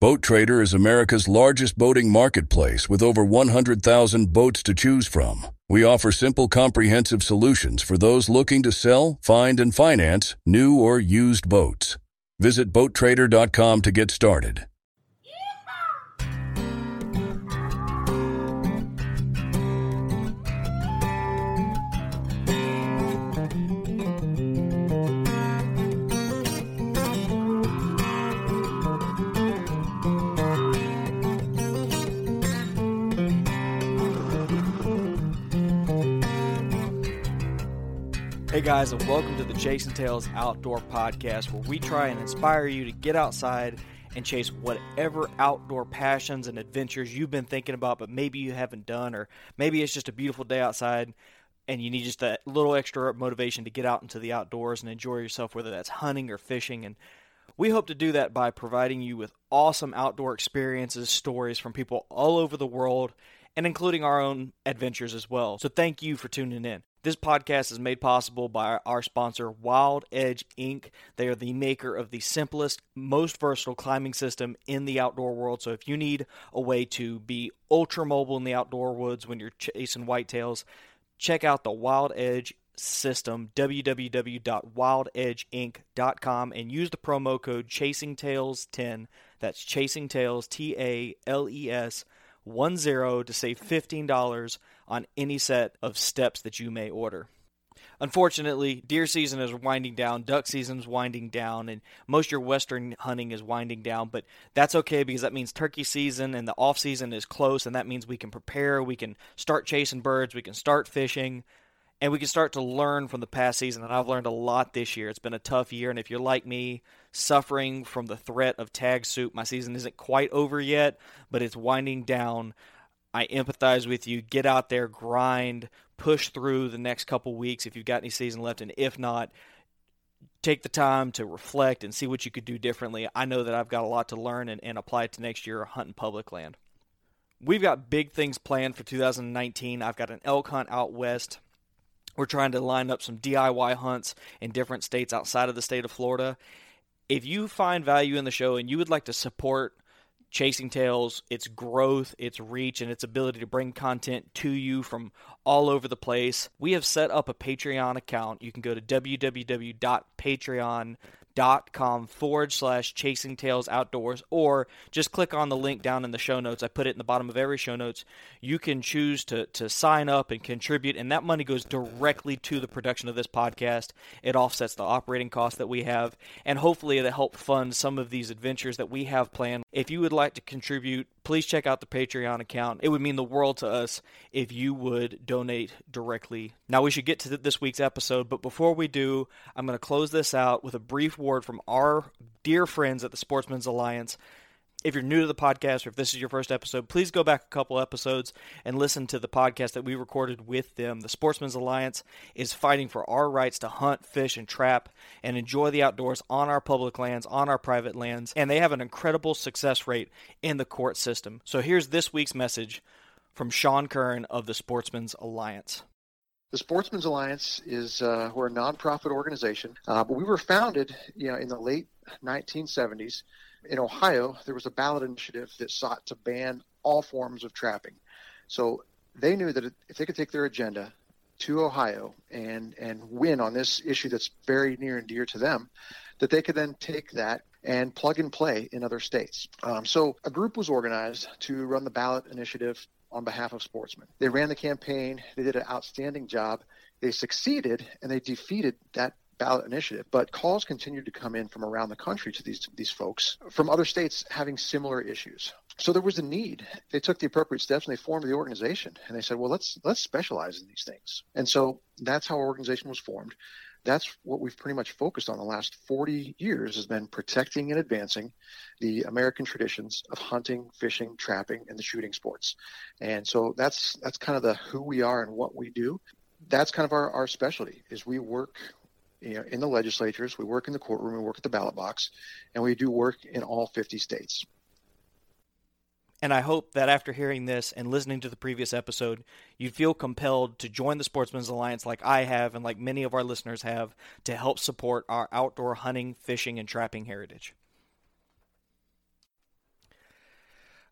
Boat Trader is America's largest boating marketplace with over 100,000 boats to choose from. We offer simple, comprehensive solutions for those looking to sell, find, and finance new or used boats. Visit BoatTrader.com to get started. Hey guys, and welcome to the Chasing Tales Outdoor Podcast, where we try and inspire you to get outside and chase whatever outdoor passions and adventures you've been thinking about, but maybe you haven't done, or maybe it's just a beautiful day outside and you need just that little extra motivation to get out into the outdoors and enjoy yourself, whether that's hunting or fishing. And we hope to do that by providing you with awesome outdoor experiences, stories from people all over the world, and including our own adventures as well. So thank you for tuning in. This podcast is made possible by our sponsor, Wild Edge Inc. They are the maker of the simplest, most versatile climbing system in the outdoor world. So if you need a way to be ultra mobile in the outdoor woods when you're chasing whitetails, check out the Wild Edge system www.wildedgeinc.com and use the promo code chasingtales10 that's chasingtales t a l e s 10 to save $15 on any set of steps that you may order. Unfortunately, deer season is winding down, duck season is winding down, and most of your western hunting is winding down. But that's okay because that means turkey season and the off season is close, and that means we can prepare, we can start chasing birds, we can start fishing, and we can start to learn from the past season. And I've learned a lot this year. It's been a tough year, and if you're like me, suffering from the threat of tag soup, my season isn't quite over yet, but it's winding down. I empathize with you. Get out there, grind, push through the next couple weeks if you've got any season left, and if not, take the time to reflect and see what you could do differently. I know that I've got a lot to learn and, and apply it to next year hunting public land. We've got big things planned for 2019. I've got an elk hunt out west. We're trying to line up some DIY hunts in different states outside of the state of Florida. If you find value in the show and you would like to support Chasing Tales, its growth, its reach, and its ability to bring content to you from all over the place. We have set up a Patreon account. You can go to www.patreon.com dot com forward slash chasing tales outdoors or just click on the link down in the show notes. I put it in the bottom of every show notes. You can choose to, to sign up and contribute and that money goes directly to the production of this podcast. It offsets the operating costs that we have and hopefully it'll help fund some of these adventures that we have planned. If you would like to contribute please check out the Patreon account. It would mean the world to us if you would donate directly. Now, we should get to this week's episode, but before we do, I'm going to close this out with a brief word from our dear friends at the Sportsman's Alliance. If you're new to the podcast or if this is your first episode, please go back a couple episodes and listen to the podcast that we recorded with them. The Sportsman's Alliance is fighting for our rights to hunt, fish, and trap and enjoy the outdoors on our public lands, on our private lands, and they have an incredible success rate in the court system. So here's this week's message from Sean Curran of the Sportsman's Alliance. The Sportsman's Alliance is uh, we're a nonprofit organization, uh, but we were founded, you know, in the late 1970s in Ohio, there was a ballot initiative that sought to ban all forms of trapping. So they knew that if they could take their agenda to Ohio and and win on this issue that's very near and dear to them, that they could then take that and plug and play in other states. Um, so a group was organized to run the ballot initiative on behalf of sportsmen. They ran the campaign. They did an outstanding job. They succeeded and they defeated that ballot initiative. But calls continued to come in from around the country to these these folks from other states having similar issues. So there was a need. They took the appropriate steps and they formed the organization. And they said, well, let's let's specialize in these things. And so that's how our organization was formed. that's what we've pretty much focused on the last 40 years has been protecting and advancing the American traditions of hunting, fishing, trapping, and the shooting sports. And so that's that's kind of the who we are and what we do. That's kind of our, our specialty is we work you know, in the legislatures, we work in the courtroom, we work at the ballot box, and we do work in all 50 states. And I hope that after hearing this and listening to the previous episode, you feel compelled to join the Sportsman's Alliance like I have and like many of our listeners have to help support our outdoor hunting, fishing, and trapping heritage.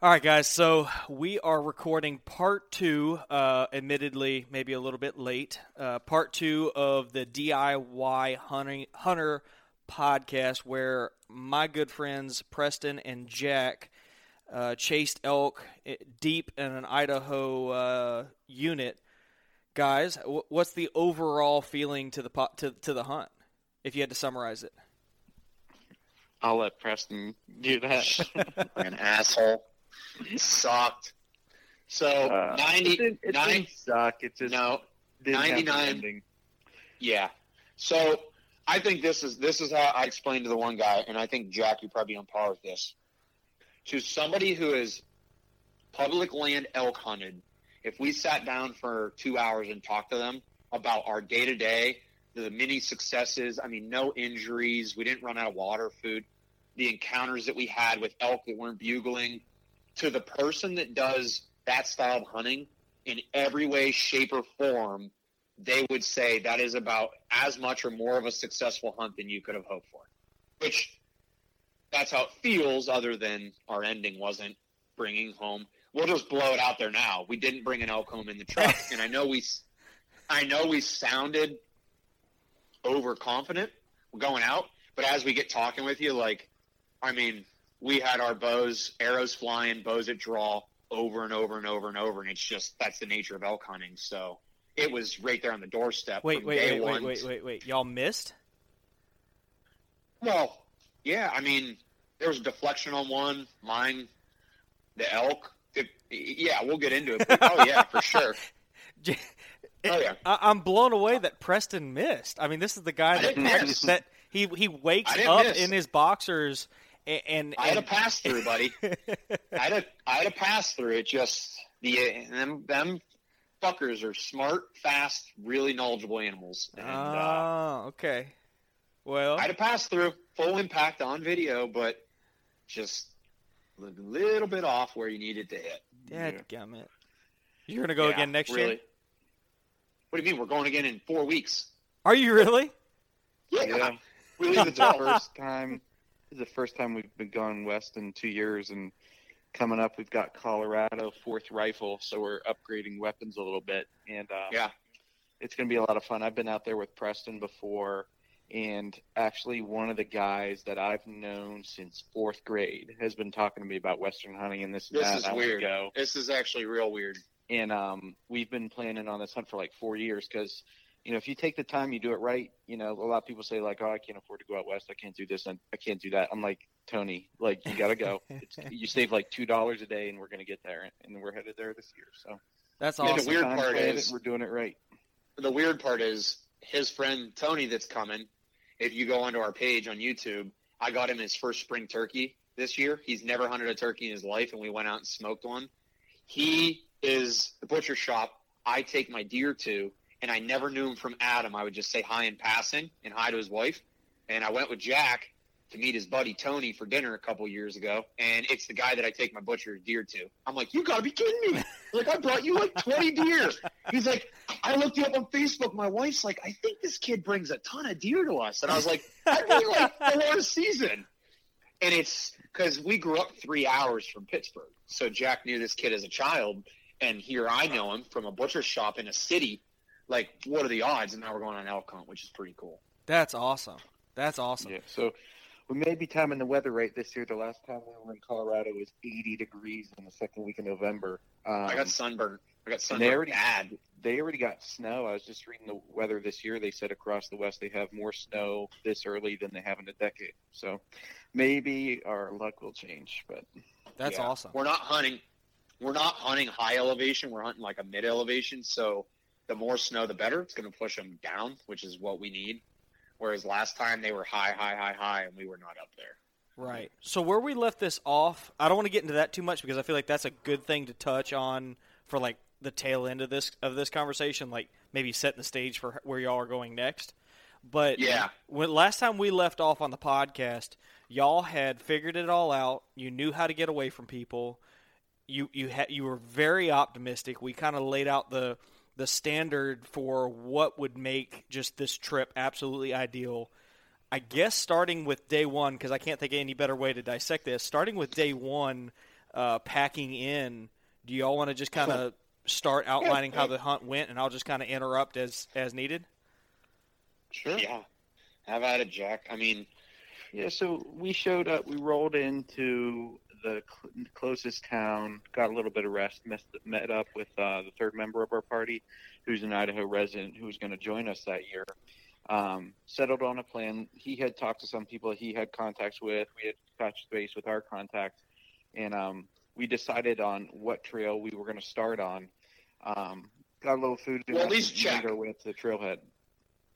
All right, guys. So we are recording part two, uh, admittedly, maybe a little bit late, uh, part two of the DIY hunting, Hunter podcast, where my good friends Preston and Jack uh, chased elk eh, deep in an Idaho uh, unit. Guys, what's the overall feeling to the to to the hunt? If you had to summarize it, I'll let Preston do that. An asshole. Sucked. So uh, ninety it didn't, it nine, didn't suck. It just no ninety nine. Yeah. So I think this is this is how I explained to the one guy, and I think Jack, you probably on par with this to somebody who is public land elk hunted, if we sat down for two hours and talked to them about our day to day, the many successes, I mean, no injuries, we didn't run out of water, food, the encounters that we had with elk that weren't bugling, to the person that does that style of hunting in every way, shape, or form, they would say that is about as much or more of a successful hunt than you could have hoped for. Which that's how it feels. Other than our ending wasn't bringing home. We'll just blow it out there now. We didn't bring an elk home in the truck, and I know we, I know we sounded overconfident going out, but as we get talking with you, like, I mean, we had our bows, arrows flying, bows at draw over and over and over and over, and it's just that's the nature of elk hunting. So it was right there on the doorstep. Wait, wait, wait, wait, wait, wait, wait, y'all missed? Well, yeah, I mean, there was a deflection on one. Mine, the elk. It, yeah, we'll get into it. But, oh yeah, for sure. oh yeah. I, am blown away that Preston missed. I mean, this is the guy that that he he wakes up miss. in his boxers and, and, I had a pass through, buddy. I had a I had a pass through. It just the them them fuckers are smart, fast, really knowledgeable animals. And, oh, uh, okay. Well, I had a pass through, full impact on video, but just a little bit off where you needed to hit. Dad yeah. it. You're gonna go yeah, again next really. year. What do you mean? We're going again in four weeks. Are you really? yeah. yeah. We leave the first time. This is the first time we've been gone west in two years, and coming up, we've got Colorado fourth rifle, so we're upgrading weapons a little bit, and uh, yeah, it's going to be a lot of fun. I've been out there with Preston before, and actually one of the guys that I've known since fourth grade has been talking to me about Western hunting and this. This that. is weird. Go. This is actually real weird. And um, we've been planning on this hunt for like four years because, you know, if you take the time, you do it right. You know, a lot of people say like, "Oh, I can't afford to go out west. I can't do this and I can't do that." I'm like, Tony, like you got to go. you save like two dollars a day, and we're gonna get there, and we're headed there this year. So that's awesome. the weird part is we're doing it right. The weird part is his friend Tony that's coming if you go onto our page on YouTube, I got him his first spring turkey this year. He's never hunted a turkey in his life, and we went out and smoked one. He is the butcher shop I take my deer to, and I never knew him from Adam. I would just say hi in passing and hi to his wife. And I went with Jack to meet his buddy Tony for dinner a couple years ago, and it's the guy that I take my butcher deer to. I'm like, you gotta be kidding me! like, I brought you like 20 deer. He's like, I looked you up on Facebook. My wife's like, I think this kid brings a ton of deer to us, and I was like, I mean, like the whole season. And it's because we grew up three hours from Pittsburgh, so Jack knew this kid as a child, and here I know him from a butcher shop in a city. Like, what are the odds? And now we're going on elk hunt, which is pretty cool. That's awesome. That's awesome. Yeah. So we may be timing the weather right this year. The last time we were in Colorado was 80 degrees in the second week of November. Um, I got um, sunburned. I got sunburned. They already bad. They already got snow. I was just reading the weather this year. They said across the west they have more snow this early than they have in a decade. So maybe our luck will change. But that's yeah. awesome. We're not hunting. We're not hunting high elevation. We're hunting like a mid elevation. So the more snow, the better. It's going to push them down, which is what we need. Whereas last time they were high, high, high, high, and we were not up there. Right. So where we left this off, I don't want to get into that too much because I feel like that's a good thing to touch on for like the tail end of this of this conversation, like maybe setting the stage for where y'all are going next. But Yeah. when last time we left off on the podcast, y'all had figured it all out. You knew how to get away from people. You you had you were very optimistic. We kind of laid out the the standard for what would make just this trip absolutely ideal. I guess starting with day one, because I can't think of any better way to dissect this. Starting with day one, uh, packing in. Do y'all want to just kind of start outlining how the hunt went, and I'll just kind of interrupt as as needed? Sure. Yeah. Have at it, Jack. I mean, Yeah, so we showed up. We rolled into the cl- closest town, got a little bit of rest, met, met up with uh, the third member of our party, who's an Idaho resident who was going to join us that year. Um, settled on a plan. He had talked to some people he had contacts with. We had touched base with our contacts, and um, we decided on what trail we were going to start on. Um, got a little food. Well, at least check. our way up to the trailhead.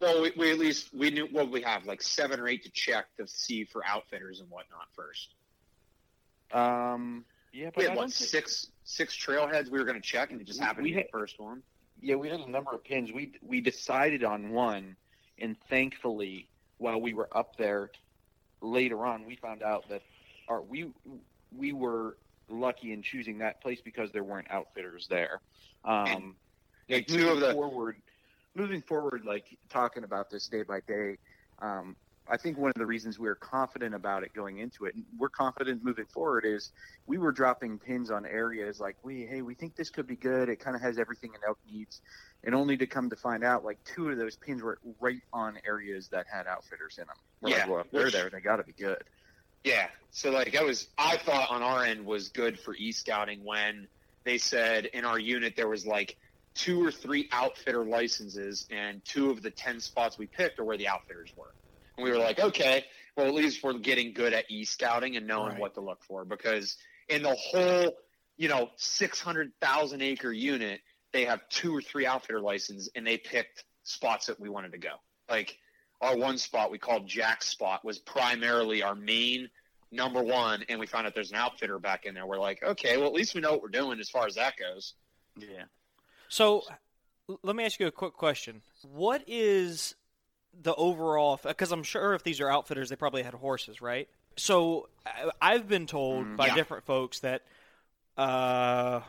well, we, we at least we knew what we have like seven or eight to check to see for outfitters and whatnot first. Um, yeah, but We had what think- six six trailheads we were going to check, and it just happened we to be had- the first one. Yeah, we had a number of pins. We we decided on one, and thankfully, while we were up there, later on, we found out that our we we were lucky in choosing that place because there weren't outfitters there. Um, Like two moving of the forward, moving forward, like talking about this day by day. Um, I think one of the reasons we were confident about it going into it, and we're confident moving forward, is we were dropping pins on areas like we, hey, we think this could be good. It kind of has everything an elk needs, and only to come to find out, like two of those pins were right on areas that had outfitters in them. We're Yeah, like, well, if they're there, they got to be good. Yeah. So like that was I thought on our end was good for e scouting when they said in our unit there was like two or three outfitter licenses and two of the ten spots we picked are where the outfitters were. And we were like, okay, well at least we're getting good at e scouting and knowing Right. what to look for because in the whole, you know, six hundred thousand acre unit, they have two or three outfitter licenses and they picked spots that we wanted to go. Like our one spot we called Jack's spot was primarily our main number one, and we found out there's an outfitter back in there. We're like, okay, well at least we know what we're doing as far as that goes. Yeah. So, let me ask you a quick question. What is the overall? Because I'm sure if these are outfitters, they probably had horses, right? So, I- I've been told Mm, by yeah. different folks that uh,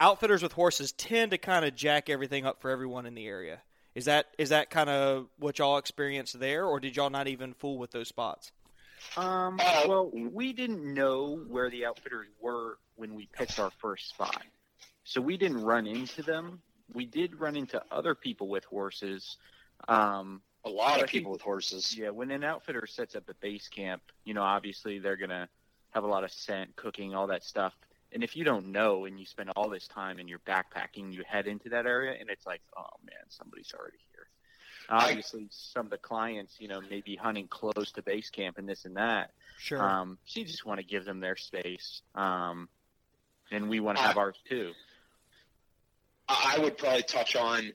outfitters with horses tend to kind of jack everything up for everyone in the area. Is that is that kind of what y'all experienced there, or did y'all not even fool with those spots? Um, well, we didn't know where the outfitters were when we picked our first spot, so we didn't run into them. We did run into other people with horses. Um, A lot I of think- people with horses. yeah, when an outfitter sets up a base camp, you know, obviously they're gonna have a lot of scent, cooking, all that stuff. And if you don't know, and you spend all this time and you're backpacking, you head into that area, and it's like, oh man, somebody's already here. I- Obviously, some of the clients, you know, may be hunting close to base camp and this and that. Sure. Um, so you just want to give them their space. Um, and we want to have ours too. I I would probably touch on.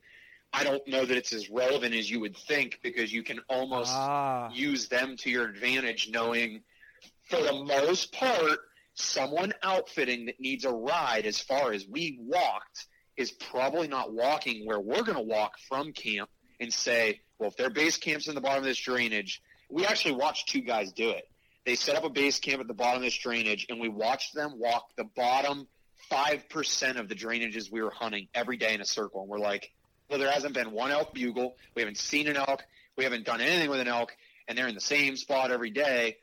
I don't know that it's as relevant as you would think because you can almost ah, use them to your advantage, knowing for the most part, someone outfitting that needs a ride as far as we walked is probably not walking where we're going to walk from camp and say, well, if their base camp's in the bottom of this drainage, we actually watched two guys do it. They set up a base camp at the bottom of this drainage, and we watched them walk the bottom 5% of the drainages we were hunting every day in a circle. And we're like, there hasn't been one elk bugle. We haven't seen an elk. We haven't done anything with an elk, and they're in the same spot every day.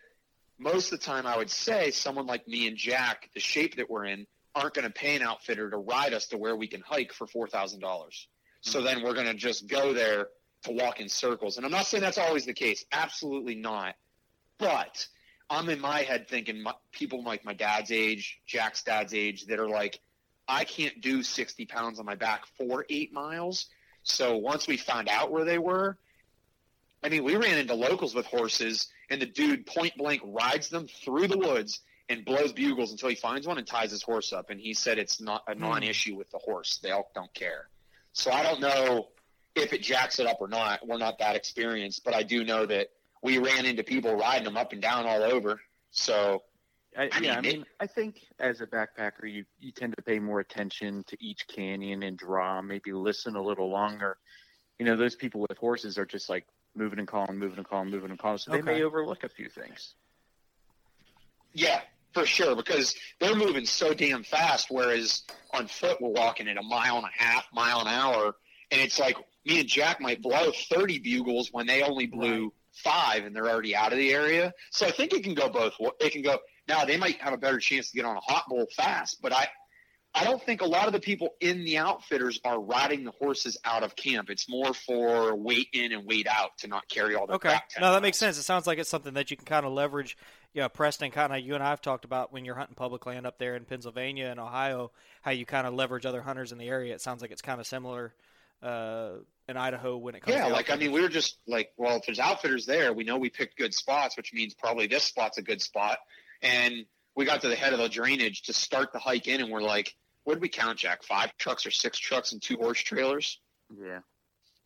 Most of the time, I would say someone like me and Jack, the shape that we're in, aren't going to pay an outfitter to ride us to where we can hike for four thousand dollars. So hmm. then we're going to just go there to walk in circles. And I'm not saying that's always the case. Absolutely not. But I'm in my head thinking my, people like my dad's age, Jack's dad's age, that are like, I can't do 60 pounds on my back for eight miles. So once we found out where they were, I mean, we ran into locals with horses, and the dude point blank rides them through the woods and blows bugles until he finds one and ties his horse up. And he said it's not a hmm. non issue with the horse. The elk don't care. So I don't know if it jacks it up or not. We're not that experienced, but I do know that we ran into people riding them up and down all over. So I, I yeah, I mean, mean, I think as a backpacker, you you tend to pay more attention to each canyon and draw, maybe listen a little longer. You know, those people with horses are just like moving and calling, moving and calling, moving and calling, so they may overlook a few things. Yeah, for sure, because they're moving so damn fast. Whereas on foot, we're walking at a mile and a half, mile an hour, and it's like me and Jack might blow 30 bugles when they only blew five, and they're already out of the area. So I think it can go both. It can go now. They might have a better chance to get on a hot bowl fast, but I. I don't think a lot of the people in the outfitters are riding the horses out of camp. It's more for weight in and weight out to not carry all the Okay. No, that makes sense. It sounds like it's something that you can kind of leverage. You know, Preston, kind of you and I have talked about when you're hunting public land up there in Pennsylvania and Ohio, how you kind of leverage other hunters in the area. It sounds like it's kind of similar uh, in Idaho when it comes. Yeah, like I mean, we were just like, well, if there's outfitters there, we know we picked good spots, which means probably this spot's a good spot. And we got to the head of the drainage to start the hike in, and we're like, what did we count, Jack? Five trucks or six trucks and two horse trailers? Yeah.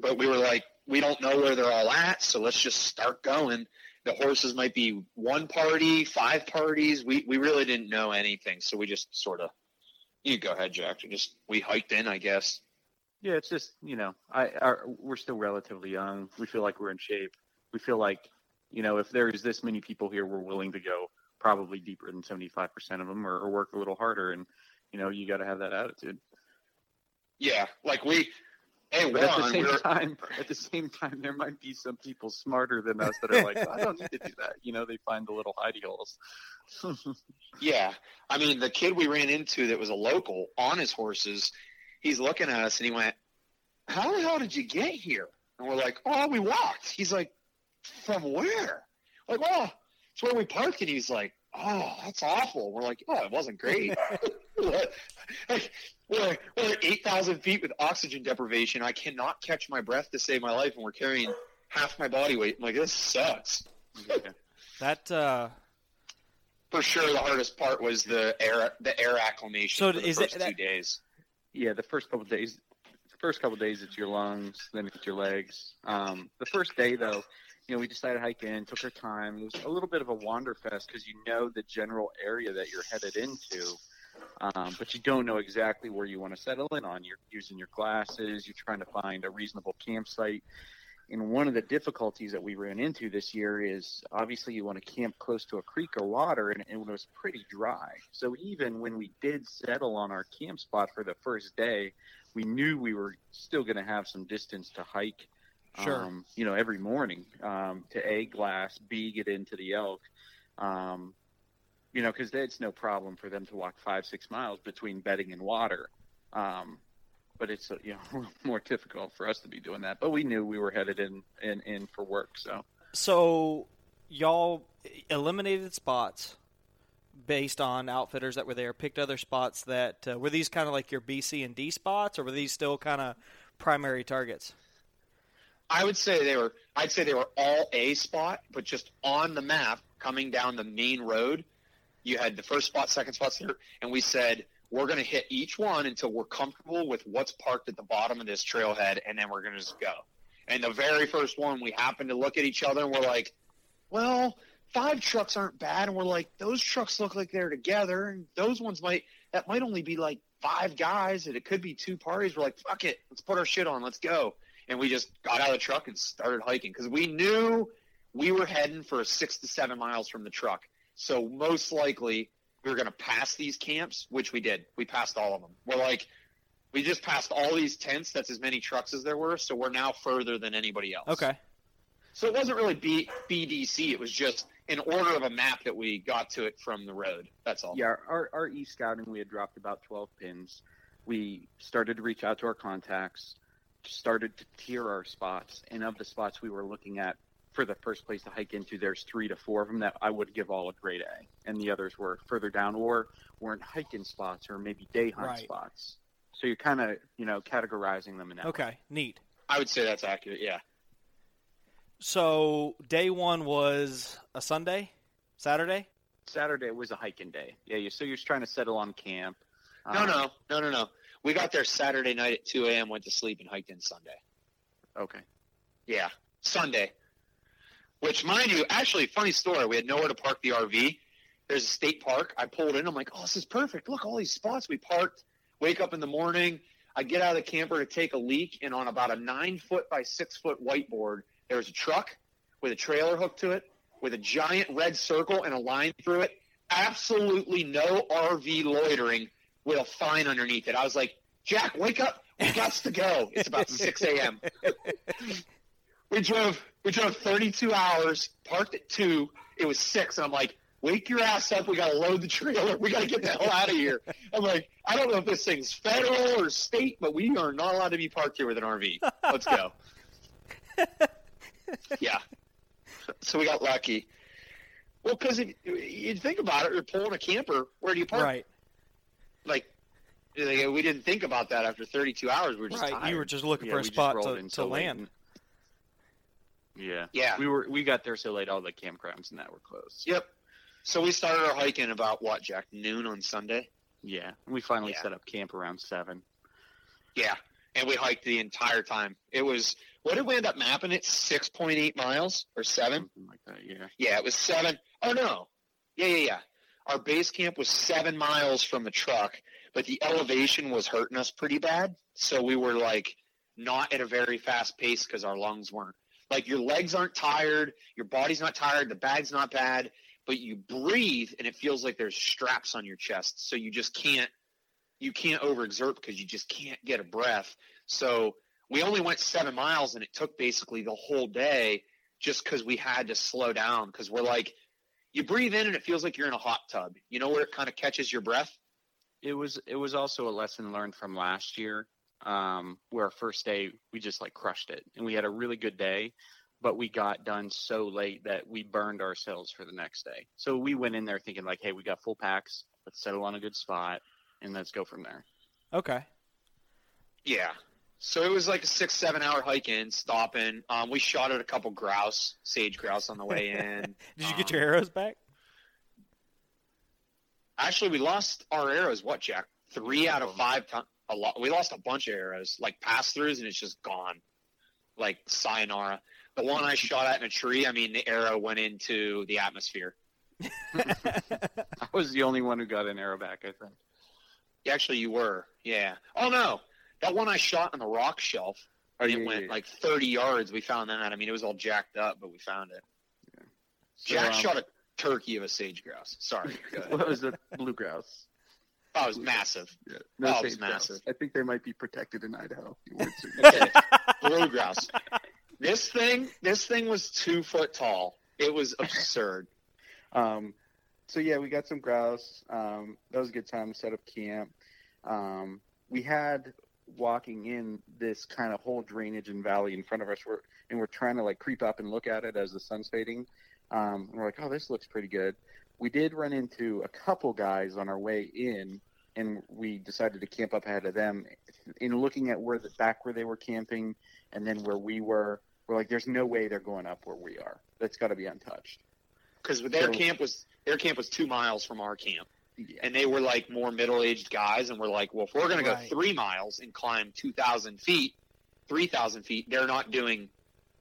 But we were like, we don't know where they're all at, so let's just start going. The horses might be one party, five parties. We we really didn't know anything, so we just sort of. You go ahead, Jack. We just we hiked in, I guess. Yeah, it's just you know, I our, we're still relatively young. We feel like we're in shape. We feel like, you know, if there's this many people here, we're willing to go probably deeper than seventy five percent of them, or, or work a little harder. And you know, you got to have that attitude. Yeah, like we. Hey, But at the same we're- time, at the same time, there might be some people smarter than us that are like, I don't need to do that. You know, they find the little hidey holes. Yeah. I mean, the kid we ran into that was a local on his horses, he's looking at us and he went, How the hell did you get here? And we're like, Oh, we walked. He's like, From where? Like, oh, it's where we parked. And he's like, Oh, that's awful. We're like, Oh, it wasn't great. Like, we're, we're at 8,000 feet with oxygen deprivation. I cannot catch my breath to save my life, and we're carrying half my body weight. I'm like, this sucks. Yeah. that. Uh, For sure, the hardest part was the air the air acclimation So for the is it- first that- two days. yeah, the first couple days, the first couple days it's your lungs, then it's your legs. Um, the first day though, you know, we decided to hike in, took our time. It was a little bit of a wander fest because you know the general area that you're headed into, um, but you don't know exactly where you want to settle in on. You're using your glasses, you're trying to find a reasonable campsite. And one of the difficulties that we ran into this year is obviously you want to camp close to a creek or water, and, and it was pretty dry. So even when we did settle on our camp spot for the first day, we knew we were still going to have some distance to hike. Sure. Um, you know, every morning um, to a glass, b get into the elk. Um, you know, because it's no problem for them to walk five six miles between bedding and water. Um, but it's uh, you know more difficult for us to be doing that. But we knew we were headed in in, in for work, so so y'all eliminated spots based on outfitters that were there. Picked other spots that uh, were these kind of like your B, C, and D spots, or were these still kind of primary targets? I would say they were. I'd say they were all a spot, but just on the map coming down the main road, you had the first spot, second spot, third, and we said we're going to hit each one until we're comfortable with what's parked at the bottom of this trailhead, and then we're going to just go. And the very first one, we happened to look at each other and we're like, well, five trucks aren't bad, and we're like, those trucks look like they're together, and those ones might that might only be like five guys, and it could be two parties. We're like, fuck it, let's put our shit on, let's go and we just got out of the truck and started hiking because we knew we were heading for six to seven miles from the truck. So most likely we were going to pass these camps, which we did. We passed all of them. We're like, we just passed all these tents. That's as many trucks as there were. So we're now further than anybody else. Okay. So it wasn't really B, BDC. It was just in order of a map that we got to it from the road. That's all. yeah, our our e scouting we had dropped about twelve pins. We started to reach out to our contacts, started to tier our spots, and of the spots we were looking at for the first place to hike into, there's three to four of them that I would give all a grade A, and the others were further down or weren't hiking spots or maybe day hunt Right. spots. So you're kind of you know categorizing them in that. way. Okay. Neat. I would say that's accurate. Yeah. So day one was a Sunday, Saturday. Saturday was a hiking day. Yeah, you, so you're just trying to settle on camp. No, Um, no, no, no, no. We got there Saturday night at 2 a.m., went to sleep, and hiked in Sunday. Okay. Yeah, Sunday. Which, mind you, actually, funny story. We had nowhere to park the RV. There's a state park. I pulled in. I'm like, oh, this is perfect. Look, all these spots we parked. Wake up in the morning. I get out of the camper to take a leak, and on about a nine foot by six foot whiteboard, there's a truck with a trailer hooked to it, with a giant red circle and a line through it. Absolutely no RV loitering with a fine underneath it. I was like, Jack, wake up. We got to go. It's about 6 a.m. we drove we drove 32 hours, parked at 2. It was 6. And I'm like, wake your ass up. We got to load the trailer. We got to get the hell out of here. I'm like, I don't know if this thing's federal or state, but we are not allowed to be parked here with an RV. Let's go. yeah. So we got lucky. Well, because if you think about it, you're pulling a camper. Where do you park? Right. Like, like, we didn't think about that after 32 hours. We were just Right. tired. You were just looking Yeah, for a spot to, to so late land. Yeah. Yeah. We were we got there so late all the campgrounds and that were closed. Yep. So we started our hiking about what, Jack? Noon on Sunday. Yeah. And we finally Yeah. set up camp around seven. Yeah, and we hiked the entire time. It was what did we end up mapping it? Six point eight miles or seven? Something like that, yeah. Yeah, it was seven. Oh no, yeah, yeah, yeah. Our base camp was seven miles from the truck, but the elevation was hurting us pretty bad. So we were like not at a very fast pace because our lungs weren't. Like your legs aren't tired, your body's not tired, the bag's not bad, but you breathe and it feels like there's straps on your chest. So you just can't you can't overexert because you just can't get a breath. So we only went seven miles and it took basically the whole day just because we had to slow down because we're like you breathe in and it feels like you're in a hot tub. You know where it kind of catches your breath? It was it was also a lesson learned from last year, um, where our first day we just like crushed it and we had a really good day, but we got done so late that we burned ourselves for the next day. So we went in there thinking like, hey, we got full packs, let's settle on a good spot and let's go from there. Okay. Yeah. So it was like a six, seven hour hike in, stopping. Um, we shot at a couple grouse, sage grouse on the way in. Did you get Um, your arrows back? Actually, we lost our arrows. What, Jack? Three out of five times. A lot. We lost a bunch of arrows, like pass throughs, and it's just gone. Like sayonara. The one I shot at in a tree. I mean, the arrow went into the atmosphere. I was the only one who got an arrow back, I think. Actually, you were. Yeah. Oh no, that one I shot on the rock shelf. Oh, it yeah, went yeah, yeah. like 30 yards. We found that. I mean, it was all jacked up, but we found it. So, Jack um, shot a turkey of a sage grouse. Sorry. What was the blue grouse? oh, it was massive. Yeah, Oh, it was grouse. massive. I think they might be protected in Idaho. You weren't sure. Okay. Blue grouse. This thing, this thing was two foot tall. It was absurd. Um, so yeah, we got some grouse. Um, that was a good time to set up camp. Um, we had walking in this kind of whole drainage and valley in front of us, we're, and we're trying to like creep up and look at it as the sun's fading. Um, and we're like, oh, this looks pretty good. We did run into a couple guys on our way in, and we decided to camp up ahead of them. In looking at where the back where they were camping, and then where we were, we're like, there's no way they're going up where we are. That's got to be untouched. Because their So- camp was their camp was two miles from our camp, Yeah. and they were like more middle aged guys, and we're like, well, if we're gonna go three miles and climb two thousand feet, three thousand feet, they're not doing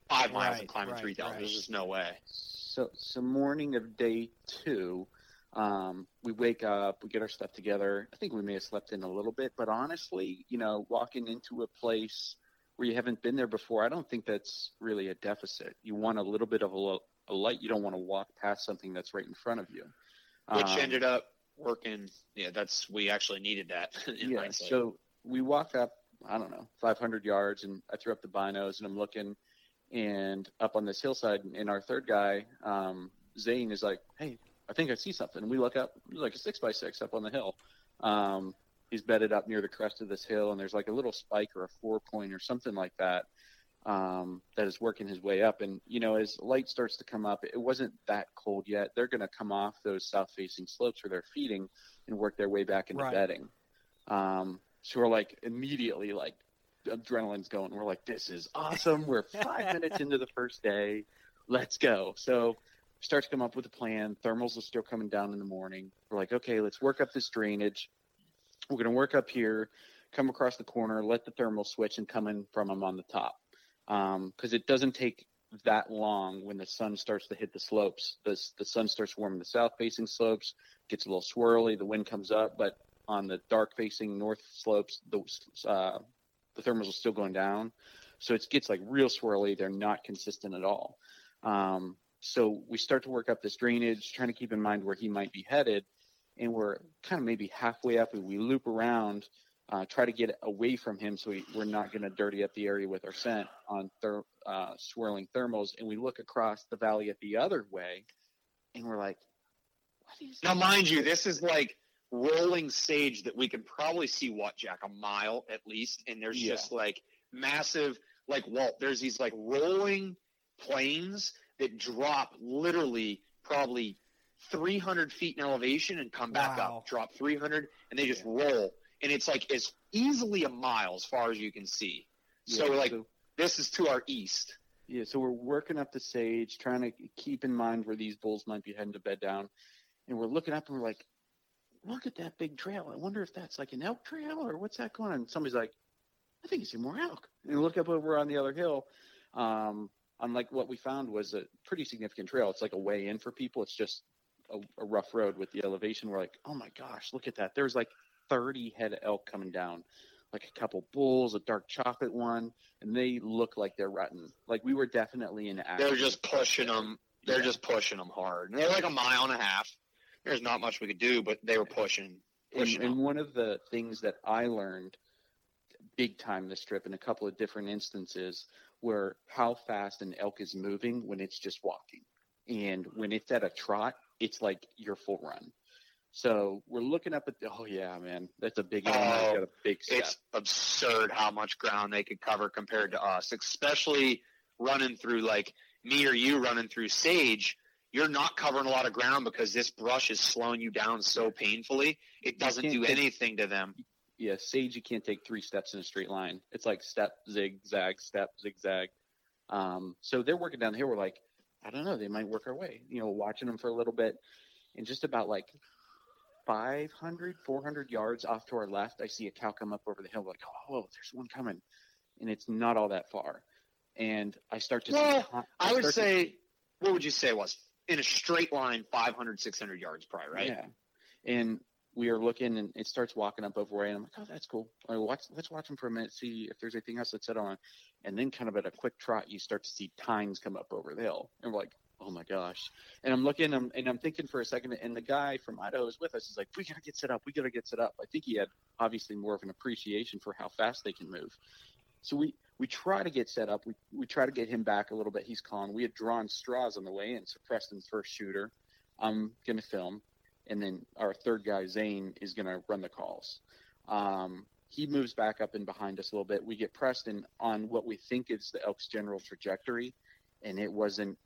five miles Right, and climbing right, three thousand. right. There's just no way. So, so morning of day two, um, we wake up, we get our stuff together. I think we may have slept in a little bit, but honestly, you know, walking into a place where you haven't been there before, I don't think that's really a deficit. You want a little bit of a, lo- a light. You don't want to walk past something that's right in front of you. Which Um, ended up working. Yeah, that's we actually needed that. In yeah. hindsight. So we walk up, I don't know, 500 yards, and I threw up the binos, and I'm looking, and up on this hillside, and our third guy, um, Zane, is like, "Hey, I think I see something." And we look up, like a six by six up on the hill. Um, he's bedded up near the crest of this hill, and there's like a little spike or a four point or something like that um, that is working his way up. And you know, as light starts to come up, it wasn't that cold yet. They're going to come off those south-facing slopes where they're feeding and work their way back into Right. bedding. Um, so we're like immediately like adrenaline's going. We're like, this is awesome. We're five minutes into the first day. Let's go. So start to come up with a plan. Thermals are still coming down in the morning. We're like, okay, let's work up this drainage. We're going to work up here, come across the corner, let the thermal switch and come in from them on the top. Because it doesn't take that long when the sun starts to hit the slopes. The, the sun starts warming the south facing slopes, gets a little swirly, the wind comes up, but on the dark facing north slopes, the, uh, the thermals are still going down. So it gets like real swirly. They're not consistent at all. Um, so we start to work up this drainage, trying to keep in mind where he might be headed. And we're kind of maybe halfway up and we loop around uh, try to get away from him so we, are not going to dirty up the area with our scent on ther- uh, swirling thermals. And we look across the valley at the other way, and we're like, now, mind you, this is like rolling sage that we can probably see what Jack a mile at least, and there's yeah. just like massive, like Walt. There's these like rolling plains that drop literally probably 300 feet in elevation and come back wow. up, drop 300, and they just yeah. roll and it's like as easily a mile as far as you can see. So yeah, like so, this is to our east. Yeah, so we're working up the sage, trying to keep in mind where these bulls might be heading to bed down, and we're looking up and we're like, look at that big trail. I wonder if that's like an elk trail or what's that going on? And somebody's like, I think it's a more elk. And look up over on the other hill. Um, unlike what we found was a pretty significant trail. It's like a way in for people. It's just a, a rough road with the elevation. We're like, oh my gosh, look at that. There's like 30 head of elk coming down, like a couple bulls, a dark chocolate one, and they look like they're rutting. Like we were definitely in action. They're just pushing them. They're yeah. just pushing them hard. And they're like a mile and a half. There's not much we could do, but they were pushing. pushing and, and one of the things that I learned big time this trip in a couple of different instances were how fast an elk is moving when it's just walking. And when it's at a trot, it's like your full run. So we're looking up at the, oh yeah, man, that's a big, oh, a big. It's absurd how much ground they could cover compared to us, especially running through like me or you running through sage. You're not covering a lot of ground because this brush is slowing you down so painfully. It doesn't do take, anything to them. Yeah, sage, you can't take three steps in a straight line. It's like step, zigzag, step, zigzag. Um, so they're working down here. We're like, I don't know, they might work our way. You know, watching them for a little bit, and just about like 500, 400 yards off to our left, I see a cow come up over the hill. Like, oh, there's one coming, and it's not all that far. And I start to. Well, see, I, I would say, to, what would you say was in a straight line, 500, 600 yards, probably, right? Yeah. And we are looking, and it starts walking up over way, and I'm like, oh, that's cool. Right, watch, let's watch him for a minute, see if there's anything else that's set on. And then, kind of at a quick trot, you start to see tines come up over the hill, and we're like, oh my gosh. And I'm looking I'm, and I'm thinking for a second, and the guy from Idaho is with us. He's like, we got to get set up. We got to get set up. I think he had obviously more of an appreciation for how fast they can move. So we, we try to get set up. We, we try to get him back a little bit. He's calm. We had drawn straws on the way in. So Preston's first shooter. I'm to film. And then our third guy, Zane, is to run the calls. Um, he moves back up and behind us a little bit. We get Preston on what we think is the elk's general trajectory, and it wasn't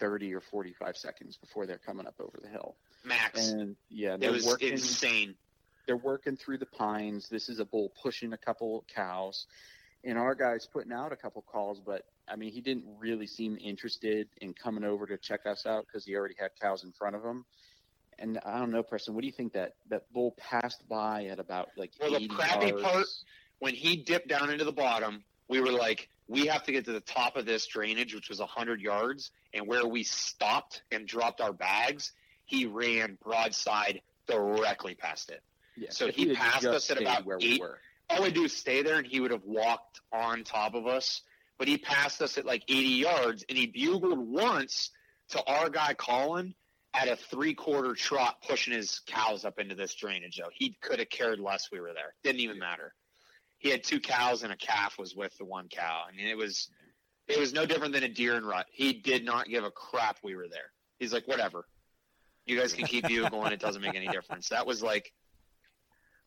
30 or 45 seconds before they're coming up over the hill. Max. And yeah, it was working, insane. They're working through the pines. This is a bull pushing a couple cows. And our guy's putting out a couple calls, but I mean, he didn't really seem interested in coming over to check us out because he already had cows in front of him. And I don't know, Preston, what do you think that that bull passed by at about like? Well, the crappy yards? part when he dipped down into the bottom, we were like, we have to get to the top of this drainage, which was 100 yards. And where we stopped and dropped our bags, he ran broadside directly past it. Yeah, so he passed us at about where eight. We were. All we do is stay there, and he would have walked on top of us. But he passed us at like 80 yards, and he bugled once to our guy Colin at a three quarter trot, pushing his cows up into this drainage. Though he could have cared less we were there. Didn't even matter he had two cows and a calf was with the one cow. I mean, it was it was no different than a deer and rut. He did not give a crap we were there. He's like, whatever. You guys can keep you going. It doesn't make any difference. That was like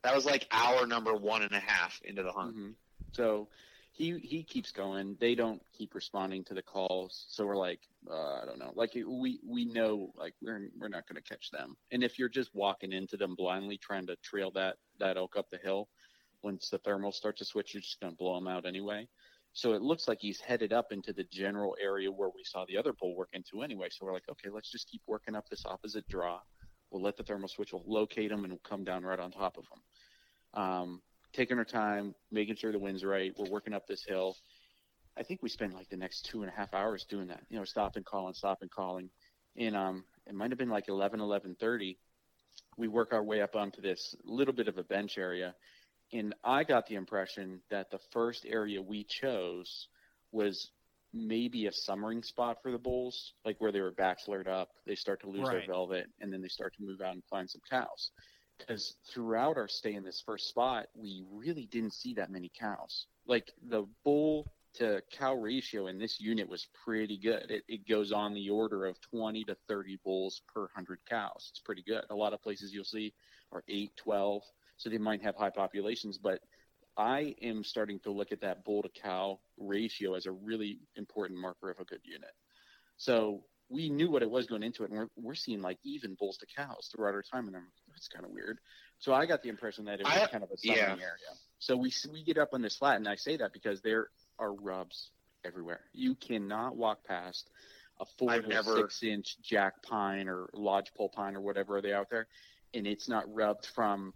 that was like hour number one and a half into the hunt. Mm-hmm. So he he keeps going. They don't keep responding to the calls. So we're like, uh, I don't know. Like we we know like we're we're not going to catch them. And if you're just walking into them blindly trying to trail that that elk up the hill, once the thermal starts to switch, you're just going to blow them out anyway. So it looks like he's headed up into the general area where we saw the other bull work into anyway. So we're like, okay, let's just keep working up this opposite draw. We'll let the thermal switch, we'll locate him, and we'll come down right on top of him. Um, taking our time, making sure the wind's right. We're working up this hill. I think we spent like the next two and a half hours doing that. You know, stop and calling, stop and calling, and um, it might have been like 11, 11:30. We work our way up onto this little bit of a bench area, and I got the impression that the first area we chose was maybe a summering spot for the bulls, like where they were backslared up. They start to lose Right. their velvet, and then they start to move out and find some cows. Because throughout our stay in this first spot, we really didn't see that many cows. Like the bull to cow ratio in this unit was pretty good. It, it goes on the order of 20 to 30 bulls per 100 cows. It's pretty good. A lot of places you'll see are 8, 12, so they might have high populations, but I am starting to look at that bull to cow ratio as a really important marker of a good unit. So we knew what it was going into it, and we're, we're seeing like even bulls to cows throughout our time, and I'm that's kind of weird. So I got the impression that it was I- kind of a summering yeah. area. So we we get up on this flat, and I say that because there are rubs everywhere. You cannot walk past a four I've to never- six inch jack pine or lodgepole pine or whatever are they out there, and it's not rubbed from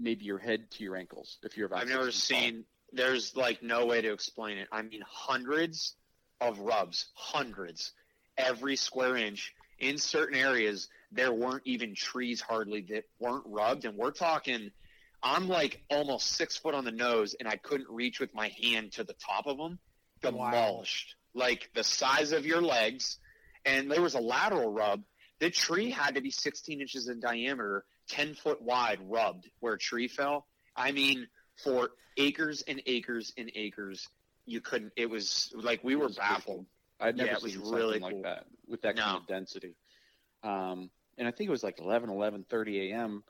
maybe your head to your ankles if you're about I've never six feet seen. There's like no way to explain it. I mean, hundreds of rubs, hundreds, every square inch. In certain areas, there weren't even trees hardly that weren't rubbed, and we're talking. I'm like almost six foot on the nose, and I couldn't reach with my hand to the top of them. Wow. Demolished, like the size of your legs. And there was a lateral rub. The tree had to be 16 inches in diameter, 10 foot wide, rubbed where a tree fell. I mean, for acres and acres and acres, you couldn't. It was like we were baffled. I'd never Yeah, seen really something cool. like that with that kind of density. Um, and I think it was like 11, 11.30 a.m.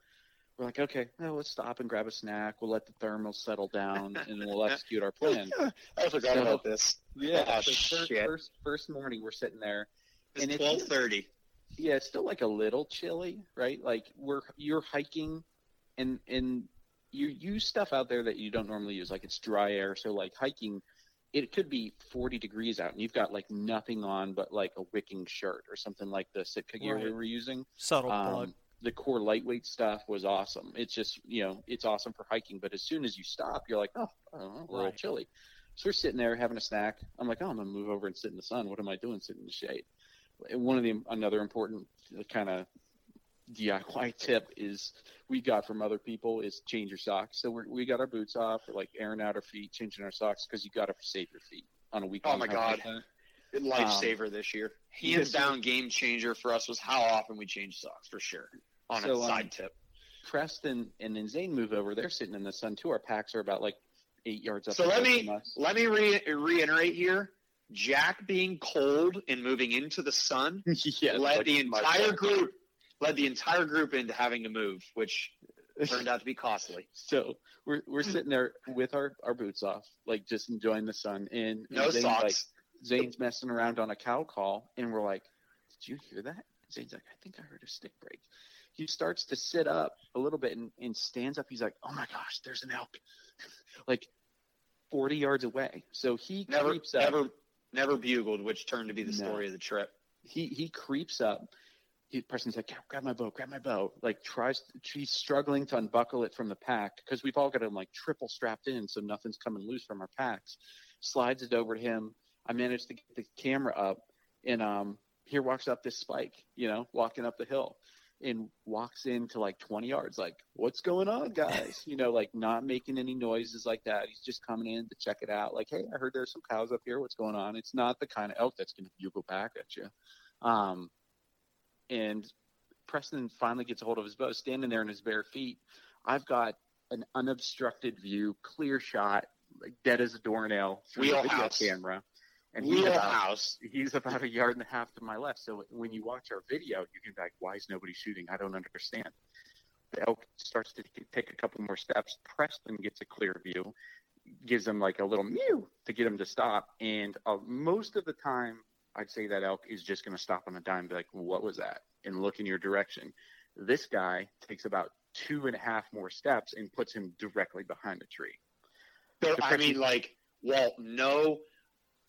We're like, okay, well, let's stop and grab a snack. We'll let the thermals settle down, and we'll execute our plan. I forgot So- about this. Yeah, Oh, so first, first first morning we're sitting there. It's twelve thirty. Yeah, it's still like a little chilly, right? Like we're you're hiking, and and you use stuff out there that you don't normally use, like it's dry air. So like hiking, it could be 40 degrees out, and you've got like nothing on but like a wicking shirt or something like the Sitka gear we were using. Subtle plug. Um, the core lightweight stuff was awesome. It's just you know it's awesome for hiking, but as soon as you stop, you're like, oh, know, we're a little Right. chilly. So we're sitting there having a snack. I'm like, oh, I'm gonna move over and sit in the sun. What am I doing sitting in the shade? One of the another important kind of DIY tip is we got from other people is change your socks. So we're, we got our boots off, we're like airing out our feet, changing our socks because you got to save your feet on a weekend. Oh my like God. Lifesaver this year. Hands down, game changer for us was how often we changed socks for sure. On So, a um, side tip. Preston and then Zane move over. They're sitting in the sun too. Our packs are about like eight yards up. So let me let me re- reiterate here. Jack being cold and moving into the sun yeah, led like the entire group led the entire group into having to move, which turned out to be costly. So we're we're sitting there with our, our boots off, like just enjoying the sun. And No Zane's socks. Like, Zane's messing around on a cow call, and we're like, "Did you hear that?" Zane's like, "I think I heard a stick break." He starts to sit up a little bit and, and stands up. He's like, "Oh my gosh, there's an elk!" like forty yards away. So he never creeps up. never never bugled, which turned to be the No. story of the trip. he he creeps up. He person's like, grab, my bow, grab my bow. Like tries, she's struggling to unbuckle it from the pack because we've all got him like triple strapped in, so nothing's coming loose from our packs. Slides it over to him. I managed to get the camera up, and um, here walks up this spike, you know, walking up the hill, and walks into like 20 yards, like, what's going on, guys? you know, like not making any noises like that. He's just coming in to check it out. Like, hey, I heard there's some cows up here. What's going on? It's not the kind of elk that's going to bugle back at you. Um, and Preston finally gets a hold of his bow, standing there in his bare feet. I've got an unobstructed view, clear shot, like dead as a doornail through the video Wheelhouse. camera. And he's about, Wheelhouse. he's about a yard and a half to my left. So when you watch our video, you can be like, why is nobody shooting? I don't understand. The elk starts to take a couple more steps. Preston gets a clear view, gives him like a little mew to get him to stop. And uh, most of the time, I'd say that elk is just going to stop on a dime, and be like, what was that? And look in your direction. This guy takes about two and a half more steps and puts him directly behind a tree. So, I mean, like Walt, no,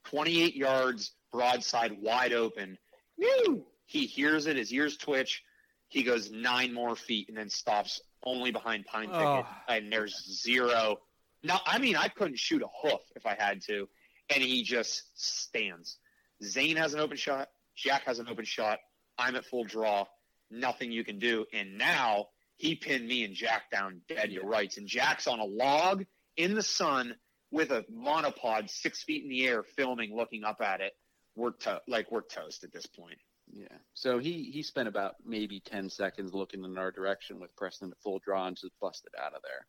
twenty-eight yards, broadside, wide open. Woo! He hears it. His ears twitch. He goes nine more feet and then stops only behind pine thicket. Oh. And there's zero. No, I mean, I couldn't shoot a hoof if I had to. and he just stands. Zane has an open shot. Jack has an open shot. I'm at full draw. Nothing you can do. And now he pinned me and Jack down dead to rights. And Jack's on a log in the sun with a monopod six feet in the air, filming, looking up at it. We're to- like we're toast at this point. Yeah. So he he spent about maybe ten seconds looking in our direction with Preston at full draw and just busted out of there.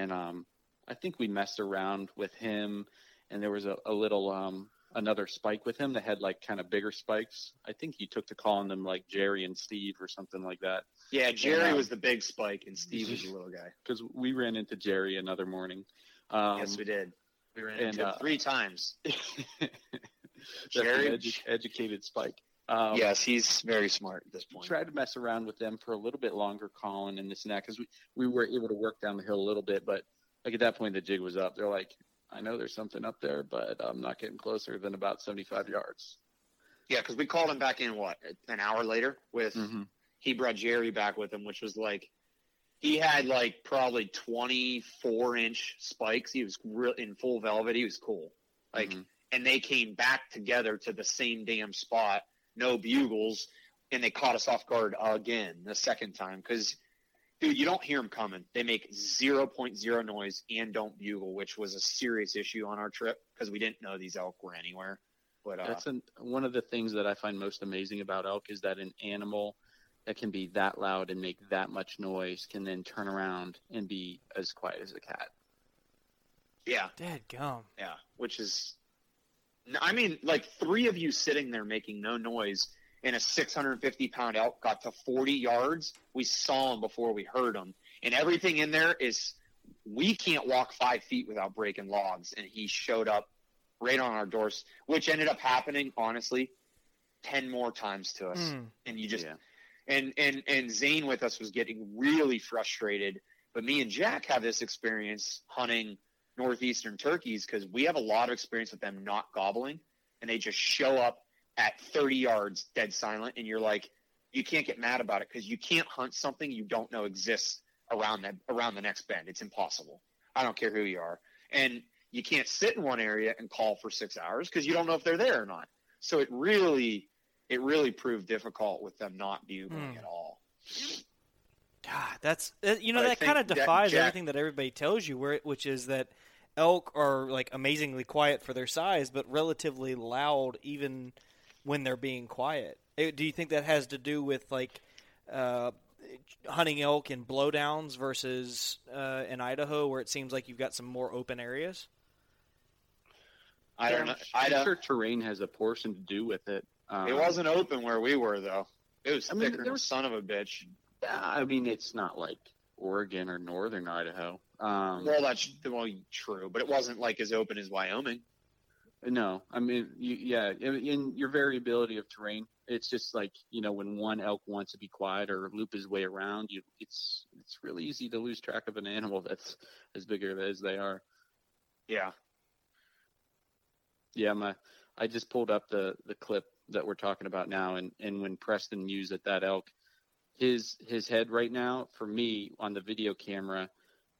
And um, I think we messed around with him, and there was a, a little um another spike with him that had like kind of bigger spikes. I think you took to calling them like Jerry and Steve or something like that. Yeah, Jerry Yeah. was the big spike, and Steve was the little guy. Because we ran into Jerry another morning. Um, yes, we did. We ran and, into uh, three times. Jerry- edu- educated spike. Um, yes, he's very smart at this we point. tried to mess around with them for a little bit longer, Colin and this and that, because we, we were able to work down the hill a little bit. But like at that point, the jig was up. They're like, I know there's something up there, but I'm not getting closer than about 75 yards. Yeah, because we called him back in what an hour later with Mm-hmm. he brought Jerry back with him, which was like he had like probably 24 inch spikes. He was real in full velvet. He was cool. Like, Mhm. and they came back together to the same damn spot, no bugles, and they caught us off guard again the second time because. Dude, you don't hear them coming. They make 0.0 noise and don't bugle, which was a serious issue on our trip because we didn't know these elk were anywhere. But uh, That's an, one of the things that I find most amazing about elk is that an animal that can be that loud and make that much noise can then turn around and be as quiet as a cat. yeah, Dead gum. Yeah, which is, I mean, like three of you sitting there making no noise, and a 650 pound elk got to 40 yards. We saw him before we heard him, and everything in there is, we can't walk five feet without breaking logs, and he showed up right on our doors, which ended up happening, honestly, 10 more times to us. Mm. And you just, Yeah. And, and, and Zane with us was getting really frustrated. But me and Jack have this experience hunting northeastern turkeys because we have a lot of experience with them not gobbling and they just show up at 30 yards dead silent and you're like you can't get mad about it because you can't hunt something you don't know exists around that around the next bend. It's impossible. I don't care who you are. And you can't sit in one area and call for six hours because you don't know if they're there or not. So it really it really proved difficult with them not bugling Hmm. at all God, that's uh, you know But that kind of defies Jack- everything that everybody tells you, where which is that elk are like amazingly quiet for their size, but relatively loud even when they're being quiet. Eh, Do you think that has to do with like uh, hunting elk in blowdowns versus uh, in Idaho, where it seems like you've got some more open areas? i don't know I'm sure terrain has a portion to do with it. Um, it wasn't open where we were though it was I mean, thicker than a was- son of a bitch Yeah, I mean, it's not like Oregon or northern Idaho. Um, Well, that's well true, but it wasn't like as open as Wyoming. no, I mean, you, yeah, in, in your variability of terrain, it's just like you know when one elk wants to be quiet or loop his way around, you it's it's really easy to lose track of an animal that's as bigger as they are. Yeah, Yeah, my I just pulled up the the clip that we're talking about now, and and when Preston used at that elk, his his head right now for me on the video camera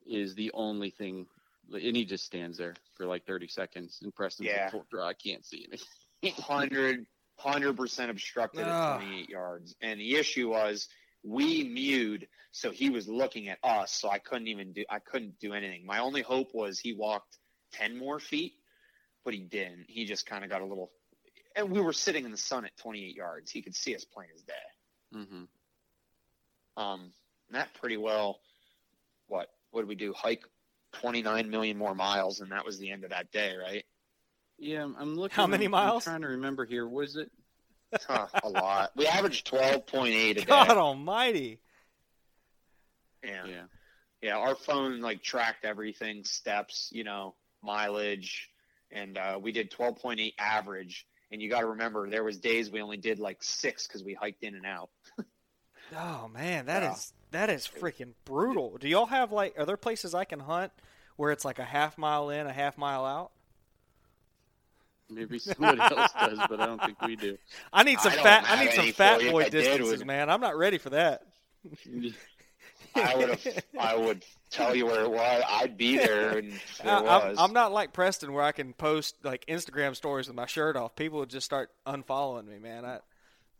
is the only thing, and he just stands there for like 30 seconds. And Preston's Yeah. at full draw, I can't see anything. hundred hundred percent obstructed at 28 yards, and the issue was we mewed, so he was looking at us, so I couldn't even do I couldn't do anything. My only hope was he walked 10 more feet, but he didn't. He just kind of got a little, and we were sitting in the sun at 28 yards. He could see us plain as day. Mm-hmm. Um, that pretty well. What what did we do? Hike 29 million more miles, and that was the end of that day, right? Yeah, I'm- I'm looking. How many I'm- miles? I'm trying to remember here. Was it? Huh, a lot. We averaged 12.8 a day. God Almighty! yeah. Yeah. yeah, Our phone like tracked everything, steps, you know, mileage, and uh, we did 12.8 average. And you got to remember, there was days we only did like six because we hiked in and out. Oh man, that is Yeah. that is freaking brutal. Do y'all have like are there places I can hunt where it's like a half mile in, a half mile out? Maybe somebody else does, but I don't think we do. I need some I fat. I need some fat boy If I did, distances, man. I'm not ready for that. I would have, I would tell you where it was. I'd be there, and. I'm, I'm not like Preston where I can post like Instagram stories with my shirt off. People would just start unfollowing me, man. I,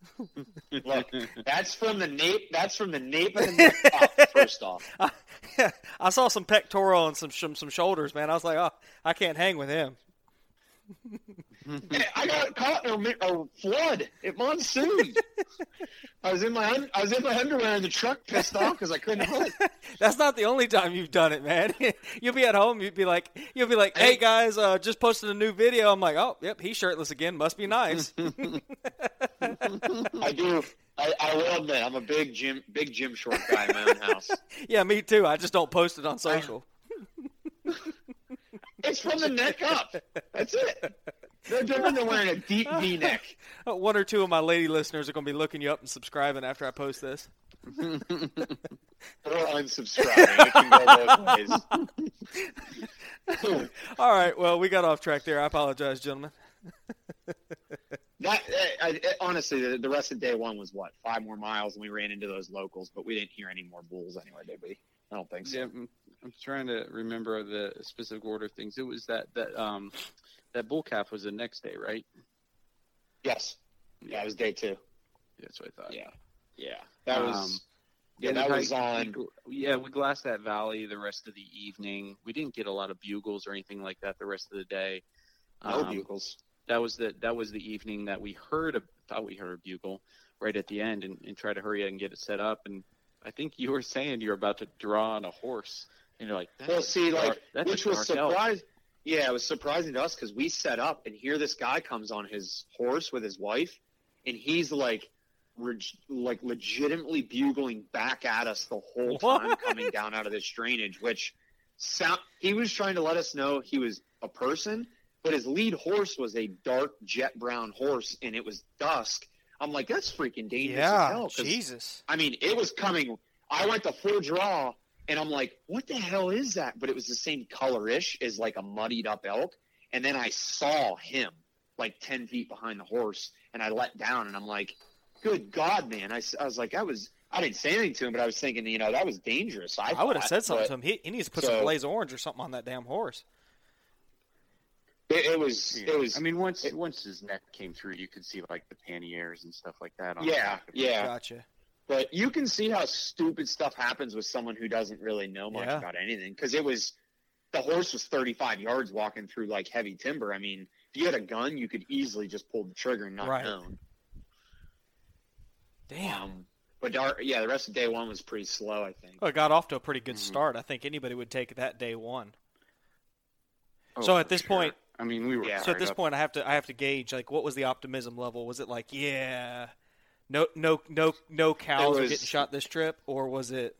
Look, that's from the nape. That's from the nape of the neck up. First off, I, I saw some pectoral and some, some some shoulders, man. I was like, oh, I can't hang with him. I got caught in a, a flood at monsoon. I was in my un- I was in my underwear in the truck, pissed off because I couldn't hunt. That's not the only time you've done it, man. you'll be at home, you'd be like, you'll be like, hey guys, uh, just posted a new video. I'm like, oh, yep, he's shirtless again. Must be nice. I do. I, I will admit, I'm a big gym, big gym short guy in my own house. yeah, me too. I just don't post it on social. It's from the neck up. That's it. No different than wearing a deep V-neck. One or two of my lady listeners are going to be looking you up and subscribing after I post this. or unsubscribing. It can go both ways. All right. Well, we got off track there. I apologize, gentlemen. That I, I, honestly, the, the rest of day one was what five more miles, and we ran into those locals, but we didn't hear any more bulls anyway, did we? I don't think so. Yeah, mm. I'm, trying to remember the specific order of things. It was that that um that bull calf was the next day, right? Yes. Yeah, it was day two. That's what I thought. Yeah. Yeah. That was. Um, yeah, that was on. Yeah, we glassed that valley the rest of the evening. We didn't get a lot of bugles or anything like that the rest of the day. No Um, bugles. That was the that was the evening that we heard a, thought we heard a bugle right at the end and, and tried to hurry up and get it set up. And I think you were saying you were about to draw on a horse, and you're like, Well, see, dark- like, which was dark elk." surprised. Yeah, it was surprising to us because we set up and here this guy comes on his horse with his wife, and he's like, reg- like legitimately bugling back at us the whole time What? coming down out of this drainage. Which sound he was trying to let us know he was a person, but his lead horse was a dark jet brown horse, and it was dusk. I'm like, that's freaking dangerous as Yeah, Jesus. I mean, it was coming. I went to full draw, and I'm like, what the hell is that? But it was the same color-ish as like a muddied up elk. And then I saw him like 10 feet behind the horse, and I let down, and I'm like, good God, man. I was like, I was, I didn't say anything to him, but I was thinking, you know, that was dangerous. I, I would have said something but to him. He, he needs to put some blaze orange or something on that damn horse. It, it was, Yeah. it was, I mean, once it- once his neck came through, you could see like the panniers and stuff like that. On yeah, the back of it. yeah. Gotcha. But you can see how stupid stuff happens with someone who doesn't really know much Yeah. about anything. Because it was the horse was 35 yards walking through like heavy timber. I mean, if you had a gun, you could easily just pull the trigger and not Right. known. Damn. Um, but dar- yeah, the rest of day one was pretty slow. I think. Well, it got off to a pretty good Mhm. start. I think anybody would take that day one. Oh, So at this sure. point- I mean, we were. Yeah. So at this up. point, I have to I have to gauge like what was the optimism level? Was it like yeah, no no no no cows are was- getting shot this trip, or was it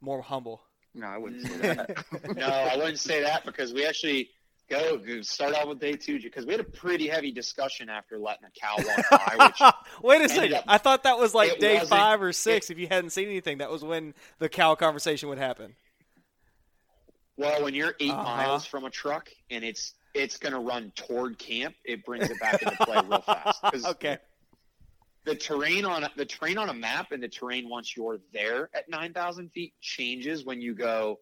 more humble? no, I wouldn't say that. no, I wouldn't say that because we actually go go- start out with day two because we had a pretty heavy discussion after letting a cow walk by. Which Wait a second. up- I thought that was like day five or six. if you hadn't seen anything, that was when the cow conversation would happen. Well, when you're 8 Uh-huh. miles from a truck and it's it's going to run toward camp, it brings it back into play real fast. Okay. The terrain on the terrain on a map and the terrain once you're there at 9,000 feet changes when you go.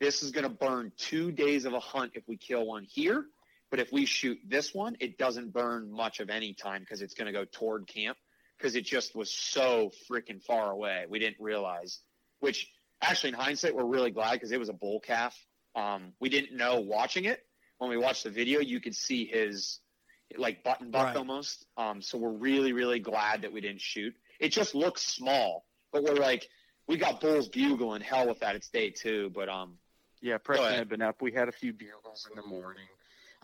This is going to burn two days of a hunt if we kill one here, but if we shoot this one, it doesn't burn much of any time because it's going to go toward camp because it just was so freaking far away. We didn't realize, which actually in hindsight, we're really glad because it was a bull calf. Um, we didn't know watching it. When we watched the video, you could see his like button buck Right. almost. Um, so we're really, really glad that we didn't shoot. It just looks small, but we're like, we got bulls bugling. Hell with that. It's day two, but um, yeah, Preston had been up. We had a few bugles in the morning.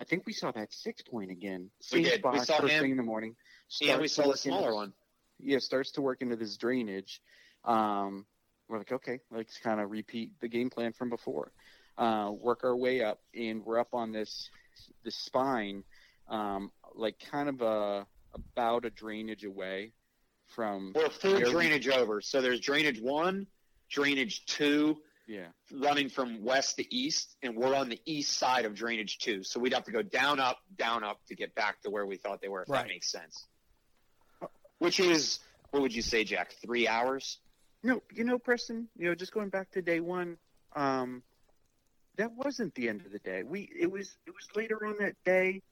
I think we saw that six point again. We Same did. We saw first him. thing in the morning. and we Starts saw to the work into smaller one. Yeah, starts to work into this drainage. Um, we're like, okay, let's kind of repeat the game plan from before. Uh, work our way up, and we're up on this this spine, um, like kind of a about a drainage away from. We're full where drainage over. So there's drainage one, drainage two, Yeah, running from west to east, and we're on the east side of drainage two. So we'd have to go down, up, down, up to get back to where we thought they were, if Right. that makes sense. Which is, what would you say, Jack? Three hours? No, you know, Preston. You know, just going back to day one, um, that wasn't the end of the day. We it was it was later on that day,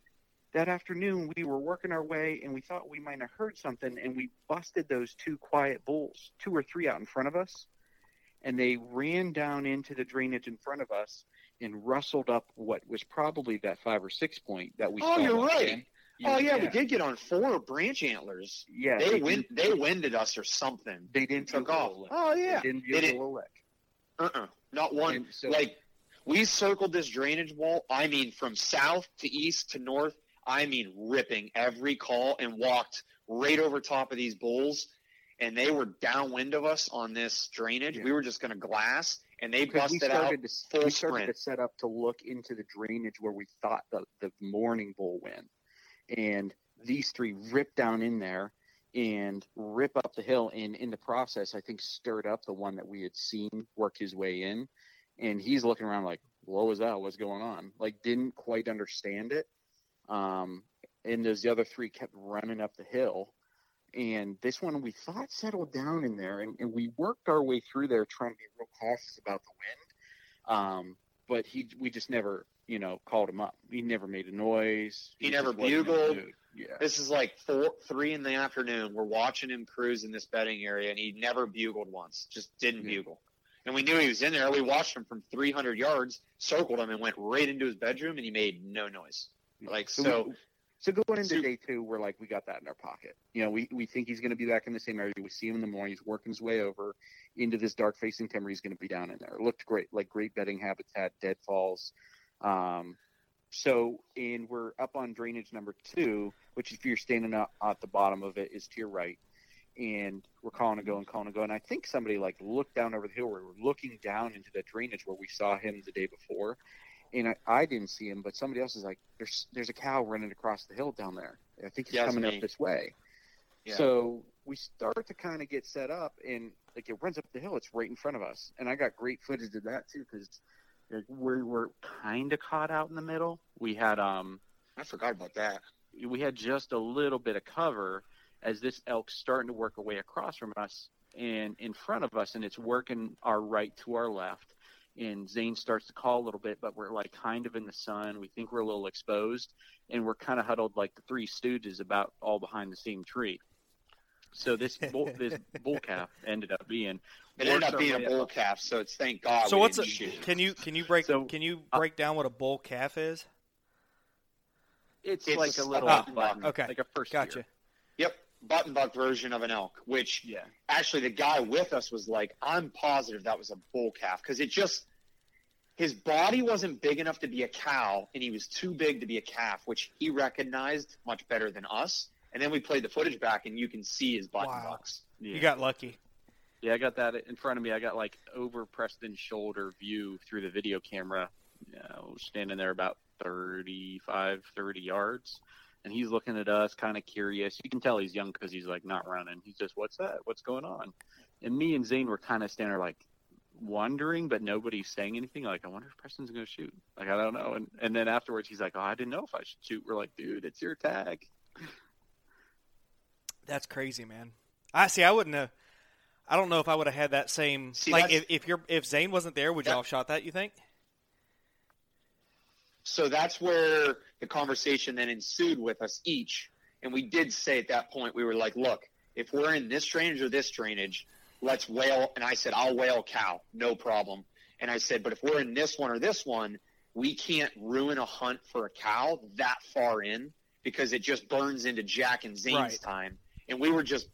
that afternoon. We were working our way, and we thought we might have heard something, and we busted those two quiet bulls, two or three out in front of us, and they ran down into the drainage in front of us and rustled up what was probably that five or six point that we. Oh, saw. Oh, you're right. in. Oh yeah, we did get on four branch antlers. Yeah, They didn't- wind they winded us or something. They didn't took off. Oh yeah. They didn't They didn't- a lick. Uh-uh. Not one. So- like we circled this drainage wall. I mean, from south to east to north. I mean, ripping every call and walked right over top of these bulls, and they were downwind of us on this drainage. Yeah. We were just going to glass, and they Because we busted out. to full we started sprint. to set up to look into the drainage where we thought the the morning bull went, and these three ripped down in there and rip up the hill, and in the process, I think stirred up the one that we had seen work his way in, and he's looking around like, "What was that? What's going on?" Like didn't quite understand it. Um, and those the other three kept running up the hill. And this one we thought settled down in there, and, and we worked our way through there trying to be real cautious about the wind. Um, but he, we just never, you know, called him up. He never made a noise. He just never wasn't in the bugled. Yeah. This is like four, three in the afternoon. We're watching him cruise in this bedding area, and he never bugled once. Just didn't Yeah. bugle. And we knew he was in there. We watched him from 300 yards, circled him, and went right into his bedroom, and he made no noise. Like so. we- so going into so- day two, we're like, we got that in our pocket. You know, we, we think he's going to be back in the same area. We see him in the morning. He's working his way over into this dark facing timber. He's going to be down in there. It looked great, like great bedding habitat, deadfalls. Um, so, and we're up on drainage number two, which if you're standing up at the bottom of it is to your right. And we're calling to go and calling to go. And I think somebody like looked down over the hill where we're looking down into the drainage where we saw him the day before and I, I didn't see him, but somebody else is like, "There's there's a cow running across the hill down there. I think he's Yeah, coming up this way." Yeah. So we start to kind of get set up, and like it runs up the hill. It's right in front of us, and I got great footage of that too because like, we were kind of caught out in the middle. We had um I forgot about that. we had just a little bit of cover as this elk's starting to work away across from us and in front of us, and it's working our right to our left. And Zane starts to call a little bit, but we're like kind of in the sun. We think we're a little exposed, and we're kind of huddled like the Three Stooges, about all behind the same tree. So this bull, this bull calf ended up being. It ended up being a bull up. calf, so it's thank God. So we what's a, didn't shoot. can you can you break So, can you uh, break down what a bull calf is? It's, It's like a a little button button. Okay. like a first Gotcha. year. Yep, button buck version of an elk. Which Yeah. actually, the guy with us was like, "I'm positive that was a bull calf because it just." His body wasn't big enough to be a cow, and he was too big to be a calf, which he recognized much better than us. And then we played the footage back, and you can see his button Wow. bucks. Yeah. You got lucky. Yeah, I got that in front of me. I got like over Preston's shoulder view through the video camera. You know, standing there about 35, 30 yards. And he's looking at us, kind of curious. You can tell he's young because he's like not running. He's just, what's that? What's going on? And me and Zane were kind of standing there like wondering, but nobody's saying anything. Like, I wonder if Preston's going to shoot. Like, I don't know. And, and then afterwards, he's like, oh, I didn't know if I should shoot. We're like, dude, it's your tag. That's crazy, man. I see. I wouldn't have. I don't know if I would have had that same. See, like if if you're if Zane wasn't there, would y'all have shot that? You think? So that's where the conversation then ensued with us each. And we did say at that point, we were like, look, if we're in this drainage or this drainage, let's whale. And I said, I'll whale cow, no problem. And I said, but if we're in this one or this one, we can't ruin a hunt for a cow that far in because it just burns into Jack and Zane's Right. time. And we were just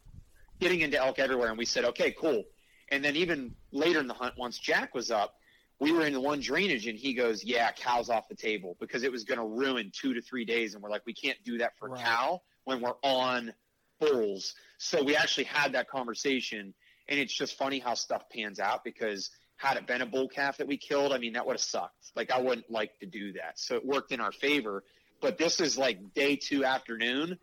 getting into elk everywhere. And we said, okay, cool. And then even later in the hunt, once Jack was up, we were in the one drainage and he goes, yeah, cow's off the table because it was going to ruin two to three days. And we're like, we can't do that for Right. cow when we're on bulls. So we actually had that conversation and it's just funny how stuff pans out because had it been a bull calf that we killed, I mean, that would have sucked. Like I wouldn't like to do that. So it worked in our favor, but this is like day two afternoon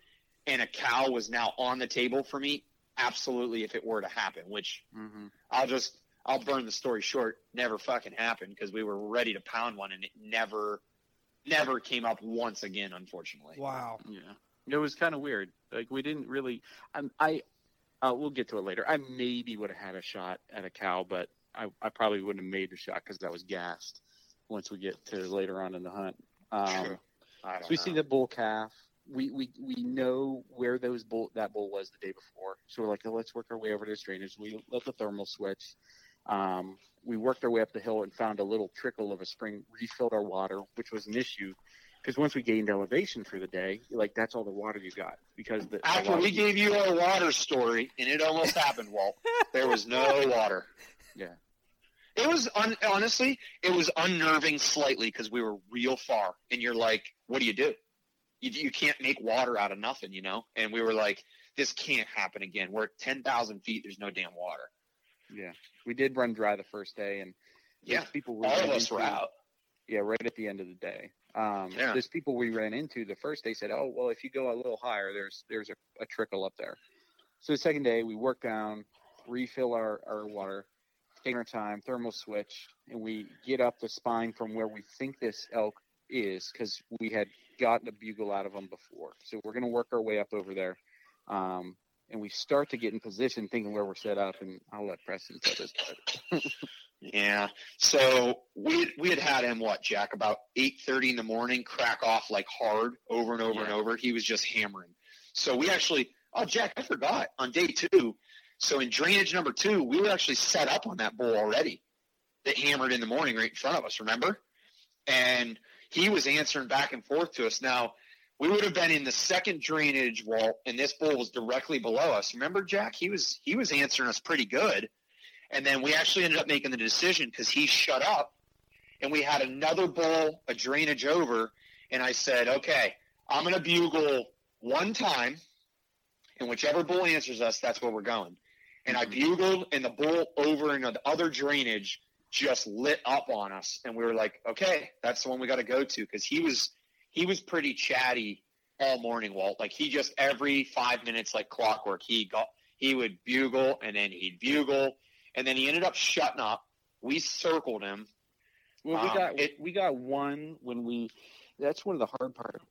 and a cow was now on the table for me. Absolutely. If it were to happen, which Mm-hmm. I'll just I'll burn the story short. Never fucking happened because we were ready to pound one and it never never came up once again, unfortunately. Wow. Yeah, it was kind of weird. Like we didn't really. Um, I Uh, we'll get to it later. I maybe would have had a shot at a cow, but I, I probably wouldn't have made the shot because I was gassed. Once we get to later on in the hunt, um, True. I don't so we know. see the bull calf. We, we we know where those bull that bull was the day before. So we're like, oh, let's work our way over to this drainage. We let the thermal switch. Um, we worked our way up the hill and found a little trickle of a spring. Refilled our water, which was an issue because once we gained elevation for the day, like that's all the water you got because the After we gave you our water story, and it almost happened, Walt, there was no water. Yeah. It was un- honestly, it was unnerving slightly because we were real far, and you're like, "What do you do? You, you can't make water out of nothing, you know." And we were like, "This can't happen again. We're at ten thousand feet. There's no damn water." yeah we did run dry the first day and Yeah, people we all of us were out. Yeah, right at the end of the day. Um, Yeah. There's people we ran into the first day said, "Oh, well, if you go a little higher, there's there's a, a trickle up there." So the second day, we work down, refill our, our water, take our time, thermal switch, and we get up the spine from where we think this elk is because we had gotten a bugle out of them before. So we're going to work our way up over there. Um, and we start to get in position thinking where we're set up, and I'll let Preston tell this part. Yeah. So we we had had him what Jack about eight thirty in the morning crack off like hard over and over and over. He was just hammering. So we actually oh Jack I forgot on day two. So in drainage number two we were actually set up on that bull already that hammered in the morning right in front of us. Remember? And he was answering back and forth to us. Now we would have been in the second drainage wall, and this bull was directly below us. Remember, Jack? He was he was answering us pretty good. And then we actually ended up making the decision because he shut up and we had another bull, a drainage over. And I said, okay, I'm going to bugle one time. And whichever bull answers us, that's where we're going. And I mm-hmm. bugled and the bull over in the other drainage just lit up on us. And we were like, okay, that's the one we got to go to. Cause he was, he was pretty chatty all morning, Walt. Like he just every five minutes, like clockwork, he got, he would bugle and then he'd bugle and then he ended up shutting up. We circled him. Well, we Um, got it- we got one when we. That's one of the hard parts.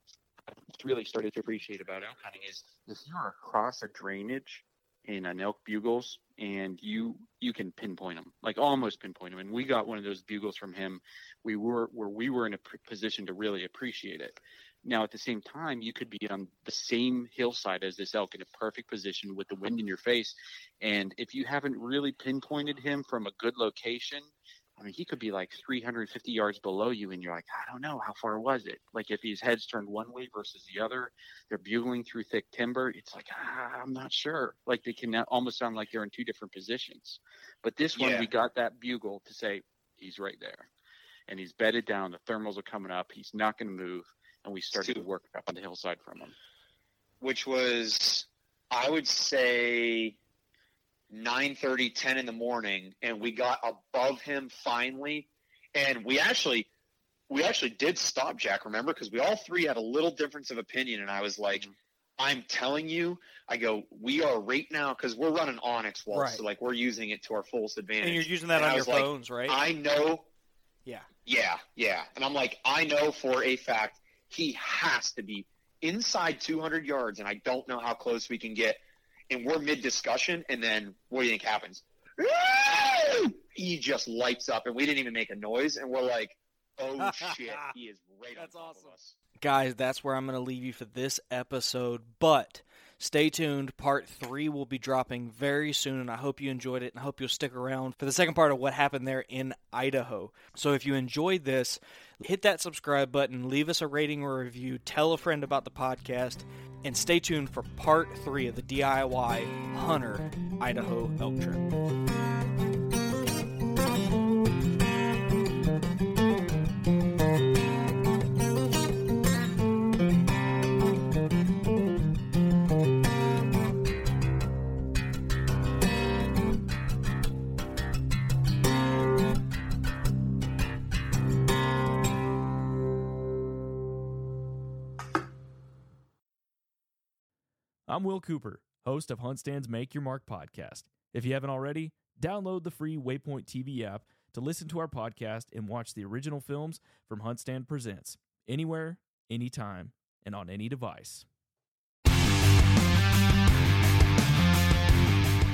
I really started to appreciate about elk hunting is if you're across a drainage in an elk bugles and you you can pinpoint them like almost pinpoint them. And we got one of those bugles from him. We were where we were in a position to really appreciate it. Now at the same time you could be on the same hillside as this elk in a perfect position with the wind in your face. And if you haven't really pinpointed him from a good location I mean, he could be like 350 yards below you, and you're like, I don't know, how far was it? Like, if his head's turned one way versus the other, they're bugling through thick timber. It's like, ah, I'm not sure. Like, they can almost sound like they're in two different positions. But this one, Yeah. we got that bugle to say, he's right there. And he's bedded down. The thermals are coming up. He's not going to move. And we started to work up on the hillside from him. which was I would say 9:30, 10 in the morning, and we got above him finally, and we actually we actually did stop Jack. Remember, because we all three had a little difference of opinion, and I was like. Mhm. I'm telling you, I go, we are right now because we're running onX walls, Right. so like we're using it to our fullest advantage. And you're using that And on I your was like, phones, right? I know. Yeah. Yeah, yeah. And I'm like, I know for a fact he has to be inside 200 yards, and I don't know how close we can get. And we're mid discussion, and then what do you think happens? He just lights up, and we didn't even make a noise, and we're like, oh shit, he is right That's on top awesome. of us. Guys, that's where I'm going to leave you for this episode. But stay tuned. Part three will be dropping very soon, and I hope you enjoyed it and I hope you'll stick around for the second part of what happened there in Idaho. So if you enjoyed this, hit that subscribe button, leave us a rating or review, tell a friend about the podcast, and stay tuned for part three of the DIY Hunter Idaho elk trip. I'm Will Cooper, host of HuntStand's Make Your Mark podcast. If you haven't already, download the free Waypoint TV app to listen to our podcast and watch the original films from HuntStand Presents anywhere, anytime, and on any device.